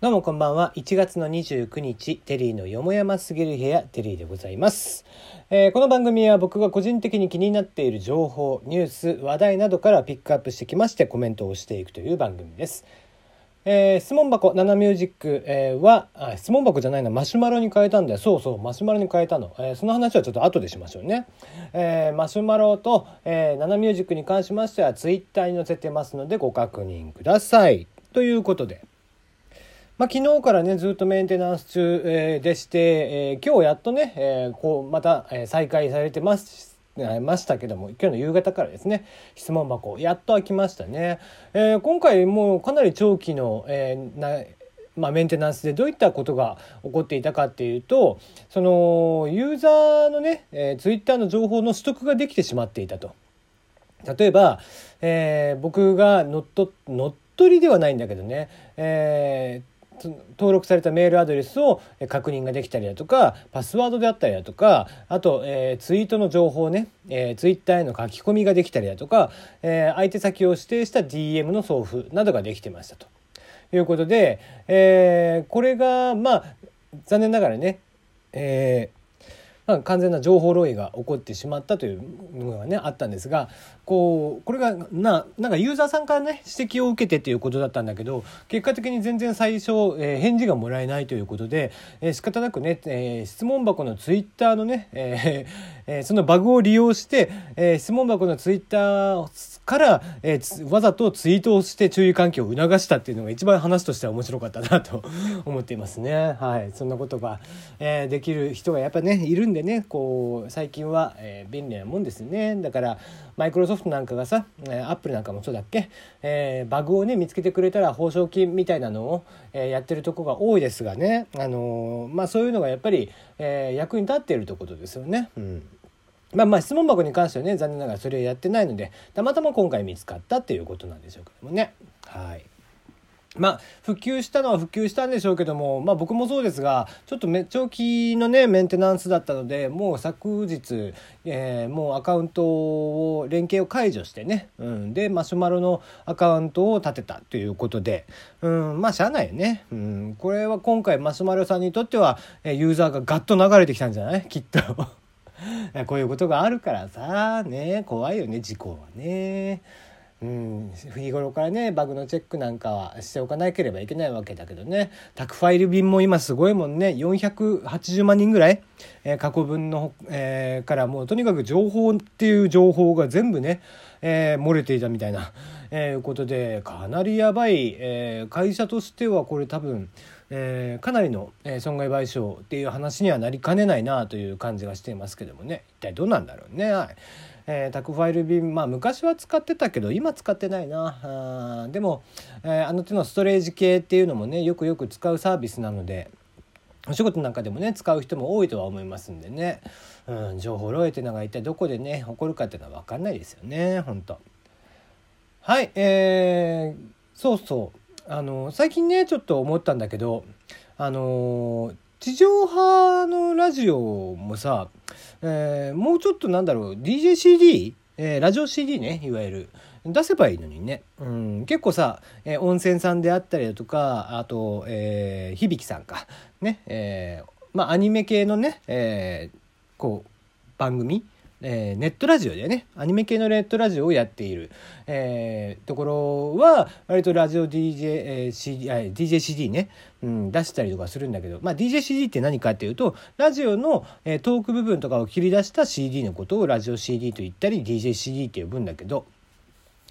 どうもこんばんは。1月の29日、テリーのよもやますぎる部屋、テリーでございます、えー、この番組は僕が個人的に気になっている情報、ニュース、話題などからピックアップしてきましてコメントをしていくという番組です。えー、質問箱ナナミュージック、えー、はあ質問箱じゃないな。マシュマロに変えたんだよ。そうそうマシュマロに変えたの、えー、その話はちょっと後でしましょうね、えー、マシュマロと、えー、ナナミュージックに関しましてはツイッターに載せてますのでご確認ください。ということで。まあ、昨日からねずっとメンテナンス中、でして、えー、今日やっとね、えー、こうまた、再開されてますましたけども今日の夕方からですね質問箱やっと開きましたね、えー、今回もうかなり長期の、えー、なまあ、メンテナンスでどういったことが起こっていたかっていうとそのユーザーのね、えー、ツイッターの情報の取得ができてしまっていたと。例えば、えー、僕が乗っ取乗っ取りではないんだけどね、えー登録されたメールアドレスを確認ができたりだとかパスワードであったりだとかあと、えー、ツイートの情報ね、えー、ツイッターへの書き込みができたりだとか、えー、相手先を指定した DM の送付などができてましたと。いうことで、えー、これがまあ残念ながらね、え、完全な情報漏洩が起こってしまったというのがねあったんですがこうこれがななんかユーザーさんからね指摘を受けてっていうことだったんだけど結果的に全然最初、えー、返事がもらえないということで、えー、仕方なくね、えー、質問箱のツイッターのね、えーえー、そのバグを利用して、えー、質問箱のツイッターから、えー、わざとツイートをして注意喚起を促したっていうのが一番話としては面白かったなと 思っていますね。はい、そんなことが、えー、できる人がやっぱねいるんでねこう最近は、えー、便利なもんですね。だからマイクロソフトなんかがさ、えアップルなんかもそうだっけ、えー、バグをね見つけてくれたら報奨金みたいなのを、えー、やってるとこが多いですがね、あのー、まあ、そういうのがやっぱり、え役に立っているということですよね。うんまあまあ質問箱に関してはね残念ながらそれをやってないのでたまたま今回見つかったっていうことなんでしょうけどもね。はい。まあ、普及したのは普及したんでしょうけども、まあ、僕もそうですがちょっとめ長期のねメンテナンスだったのでもう昨日、えー、もうアカウントを連携を解除してね、うん、でマシュマロのアカウントを立てたということで、うん、まあしゃあないよね、うん、これは今回マシュマロさんにとってはユーザーがガッと流れてきたんじゃない？きっと。こういうことがあるからさね怖いよね事故はね。うん、日頃からねバグのチェックなんかはしておかなければいけないわけだけどね。宅ファイル便も今すごいもんね。480万人ぐらい、えー、過去分の、えー、からもうとにかく情報っていう情報が全部ね、えー、漏れていたみたいな、えー、ことでかなりやばい、えー、会社としてはこれ多分、えー、かなりの、え、損害賠償っていう話にはなりかねないなという感じがしていますけどもね。一体どうなんだろうね。はい。えー、宅ファイル便まあ昔は使ってたけど今使ってないな。あでも、えー、あの手のストレージ系っていうのもねよくよく使うサービスなのでお仕事なんかでもね使う人も多いとは思いますんでね、うん、情報漏洩っていうのが一体どこでね起こるかっていうのは分かんないですよね。本当はいえー、そうそう。あの最近ねちょっと思ったんだけどあの地上波のラジオもさえー、もうちょっとなんだろう DJCD、えー、ラジオ CD ねいわゆる。出せばいいのにね、うん、結構さ、えー、温泉さんであったりだとかあと、えー、響さんか。ね、えー、まあアニメ系のね、えー、こう番組えー、ネットラジオでねアニメ系のネットラジオをやっている、えー、ところは割とラジオ DJ、えー、CD DJCD ね、うん、出したりとかするんだけど、まあ、DJCD って何かっていうとラジオの、えー、トーク部分とかを切り出した CD のことをラジオ CD と言ったり DJCD って呼ぶんだけど。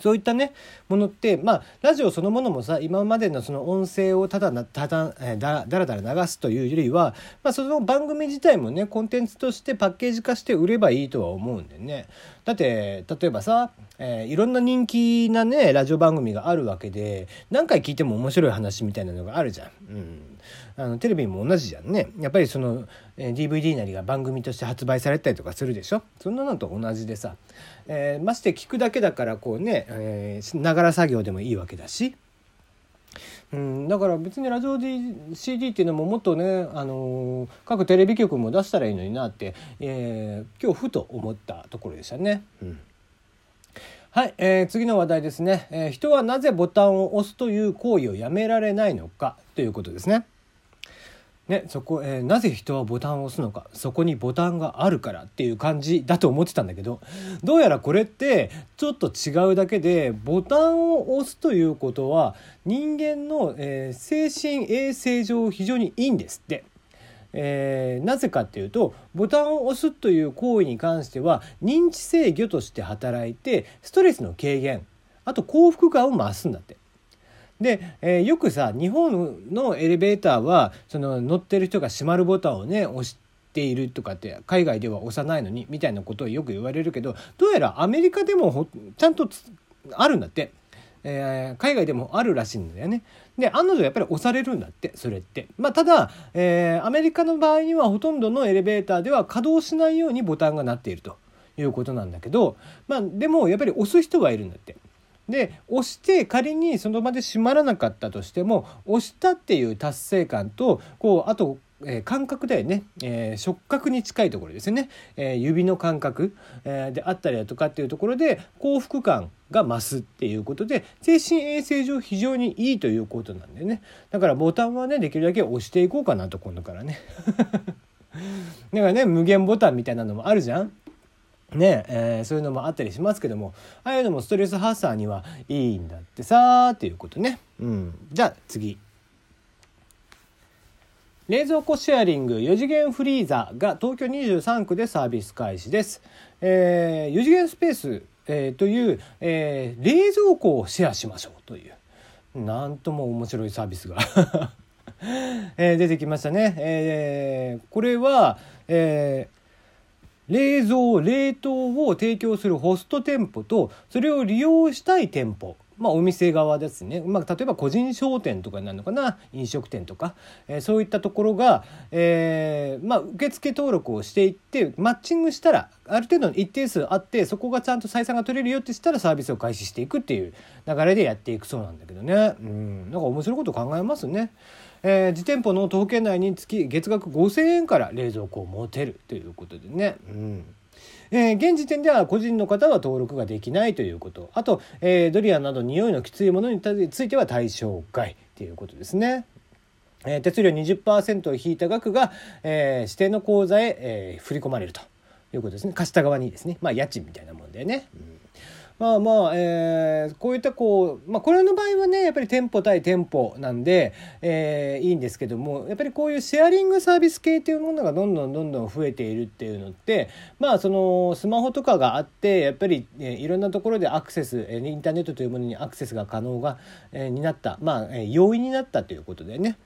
そういったねものってまあラジオそのものもさ今までのその音声をただただだだらだら流すというよりは、まあ、その番組自体もねコンテンツとしてパッケージ化して売ればいいとは思うんでねだって例えばさ、えー、いろんな人気なねラジオ番組があるわけで何回聞いても面白い話みたいなのがあるじゃん。うんあのテレビも同じじゃんねやっぱりその、えー、DVD なりが番組として発売されたりとかするでしょ？そんなのと同じでさ、えー、まして聞くだけだからこうねながら作業でもいいわけだし。うん、だから別にラジオ D、CD っていうのももっとね、あのー、各テレビ局も出したらいいのになって、えー、今日ふと思ったところでしたね。うんはい、えー、次の話題ですね、えー、人はなぜボタンを押すという行為をやめられないのか？ということですね。ね、そこ、えー、なぜ人はボタンを押すのか？そこにボタンがあるからっていう感じだと思ってたんだけどどうやらこれってちょっと違うだけでボタンを押すということは人間の、えー、精神衛生上非常にいいんですって。えー、なぜかっていうとボタンを押すという行為に関しては認知制御として働いてストレスの軽減あと幸福感を増すんだって。で、えー、よくさ日本のエレベーターはその乗ってる人が閉まるボタンをね押しているとかって海外では押さないのにみたいなことをよく言われるけどどうやらアメリカでもちゃんとあるんだって。えー、海外でもあるらしいんだよね。で案の定やっぱり押されるんだってそれって。まあ、ただ、えー、アメリカの場合にはほとんどのエレベーターでは稼働しないようにボタンがなっているということなんだけど、まあ、でもやっぱり押す人はいるんだって。で押して仮にその場で閉まらなかったとしても押したっていう達成感とこうあとえ、感覚だよね、えー、触覚に近いところですね、えー、指の感覚、えー、であったりだとかっていうところで幸福感が増すっていうことで精神衛生上非常にいいということなんだよね。だからボタンはねできるだけ押していこうかなと今度からね。だからね無限ボタンみたいなのもあるじゃん。ねえー、そういうのもあったりしますけどもああいうのもストレス発散にはいいんだってさーっていうことね。うん、じゃあ次。冷蔵庫シェアリング4次元フリーザが東京23区でサービス開始です。えー、4次元スペース、えー、という、えー、冷蔵庫をシェアしましょうというなんとも面白いサービスが えー、出てきましたね。えー、これは、えー冷蔵冷凍を提供するホスト店舗とそれを利用したい店舗。まあ、お店側ですね、まあ、例えば個人商店とかになるのかな？飲食店とか、えー、そういったところが、えーまあ、受付登録をしていってマッチングしたらある程度の一定数あってそこがちゃんと採算が取れるよってしたらサービスを開始していくっていう流れでやっていくそうなんだけどね。うん。なんか面白いこと考えますね。えー、自店舗の徒歩圏内につき月額5,000円から冷蔵庫を持てるということでね。うんえー、現時点では個人の方は登録ができないということあと、えー、ドリアなど匂いのきついものについては対象外ということですね。えー、手数料20%を引いた額が、えー、指定の口座へ、えー、振り込まれるということですね貸した側にですねまあ家賃みたいなもんでね。うんまあまあ、えー、こういったこう、まあ、これの場合はねやっぱり店舗対店舗なんで、えー、いいんですけどもやっぱりこういうシェアリングサービス系っていうものがどんどんどんどん増えているっていうのってまあそのスマホとかがあってやっぱり、えー、いろんなところでアクセス、え、インターネットというものにアクセスが可能が、えー、になったまあ、えー、容易になったということでね。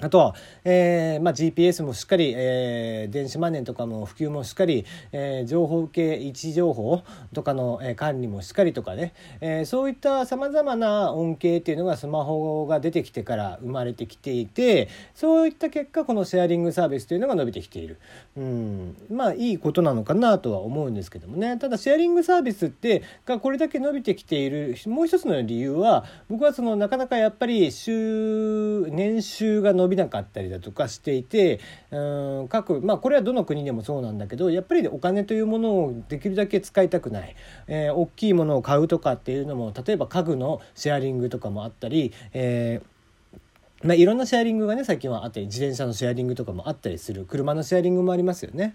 あとは、えーまあ、GPS もしっかり、えー、電子マネーとかも普及もしっかり、えー、情報系位置情報とかの、えー、管理もしっかりとかね、えー、そういったさまざまな恩恵っていうのがスマホが出てきてから生まれてきていてそういった結果このシェアリングサービスというのが伸びてきている、うん、まあいいことなのかなとは思うんですけどもね。ただシェアリングサービスってがこれだけ伸びてきているもう一つの理由は僕はそのなかなかやっぱり週年収が伸び伸びなかったりだとかしていてうん各まあこれはどの国でもそうなんだけどやっぱりお金というものをできるだけ使いたくない、えー、大きいものを買うとかっていうのも例えば家具のシェアリングとかもあったり、えーまあ、いろんなシェアリングがね最近はあったり自転車のシェアリングとかもあったりする車のシェアリングもありますよね。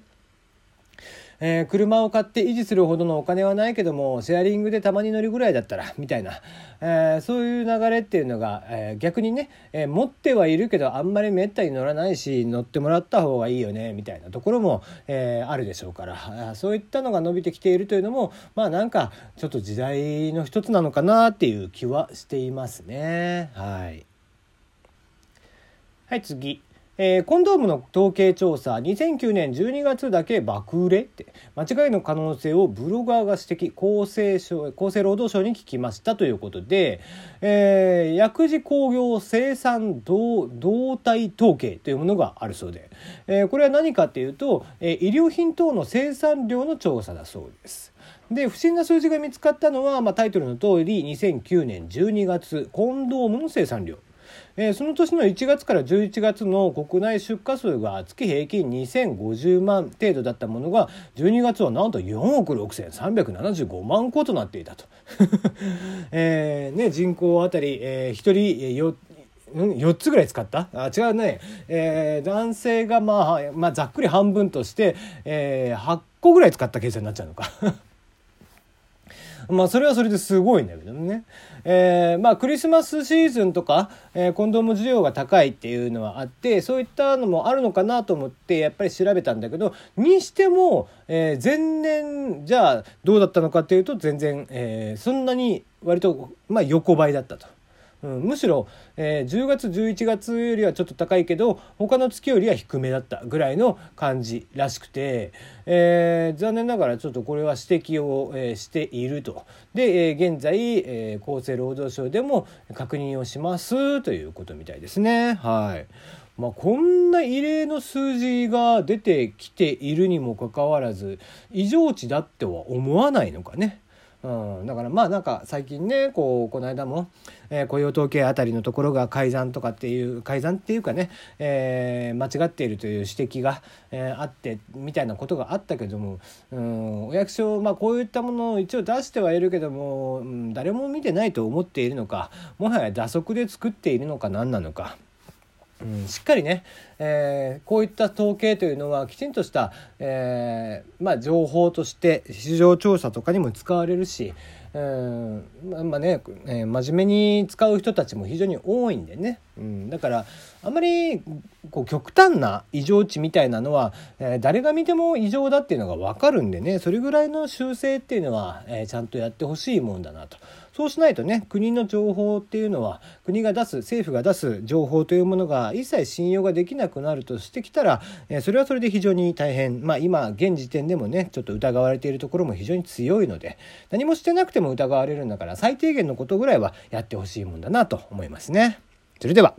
えー、車を買って維持するほどのお金はないけどもシェアリングでたまに乗るぐらいだったら みたいな、えー、そういう流れっていうのが、えー、逆にね、え持ってはいるけどあんまりめったに乗らないし乗ってもらった方がいいよねみたいなところも、えあるでしょうから。そういったのが伸びてきているというのもまあなんかちょっと時代の一つなのかなっていう気はしていますね。はい、はい次。えー、コンドームの統計調査2009年12月だけ爆売れって。間違いの可能性をブロガーが指摘厚生省厚生労働省に聞きましたということで、えー、薬事工業生産動動態統計というものがあるそうで、えー、これは何かっていうと、えー、医療品等の生産量の調査だそうです。で不審な数字が見つかったのは、まあ、タイトルの通り2009年12月コンドームの生産量。えー、その年の1月から11月の国内出荷数が月平均2050万程度だったものが12月はなんと4億6375万個となっていたと。えーね、人口あたり、えー、1人よ4つぐらい使った？あ違うね、えー、男性が、まあ、まあざっくり半分として、えー、8個ぐらい使った計算になっちゃうのか。まあそれはそれですごいんだけどね。えー、まあクリスマスシーズンとか、えー、コンドーム需要が高いっていうのはあってそういったのもあるのかなと思ってやっぱり調べたんだけどにしても、えー、前年じゃあどうだったのかっていうと全然、え、そんなに割と、まあ、横ばいだったと。うん、むしろ、えー、10月11月よりはちょっと高いけど他の月よりは低めだったぐらいの感じらしくて、えー、残念ながらちょっとこれは指摘を、えー、しているとで、え、現在、え、厚生労働省でも確認をしますということみたいですね。はいまあ、こんな異例の数字が出てきているにもかかわらず異常値だっては思わないのかね。うん、だからまあなんか最近ねこうこの間も、えー、雇用統計あたりのところが改ざんとかっていう改ざんっていうかね、えー、間違っているという指摘が、えー、あってみたいなことがあったけども、うん、お役所、まあ、こういったものを一応出してはいるけども、うん、誰も見てないと思っているのかもはや打足で作っているのか何なのか。うん、しっかりね、えー、こういった統計というのはきちんとした、えーまあ、情報として市場調査とかにも使われるし、うん、まあね、えー、真面目に使う人たちも非常に多いんでね、うん、だからあんまりこう極端な異常値みたいなのは、えー、誰が見ても異常だっていうのが分かるんでねそれぐらいの修正っていうのは、えー、ちゃんとやってほしいもんだなと。そうしないとね国の情報っていうのは国が出す政府が出す情報というものが一切信用ができなくなるとしてきたら、えー、それはそれで非常に大変まあ今現時点でもねちょっと疑われているところも非常に強いので何もしてなくても疑われるんだから最低限のことぐらいはやってほしいもんだなと思いますね。それでは。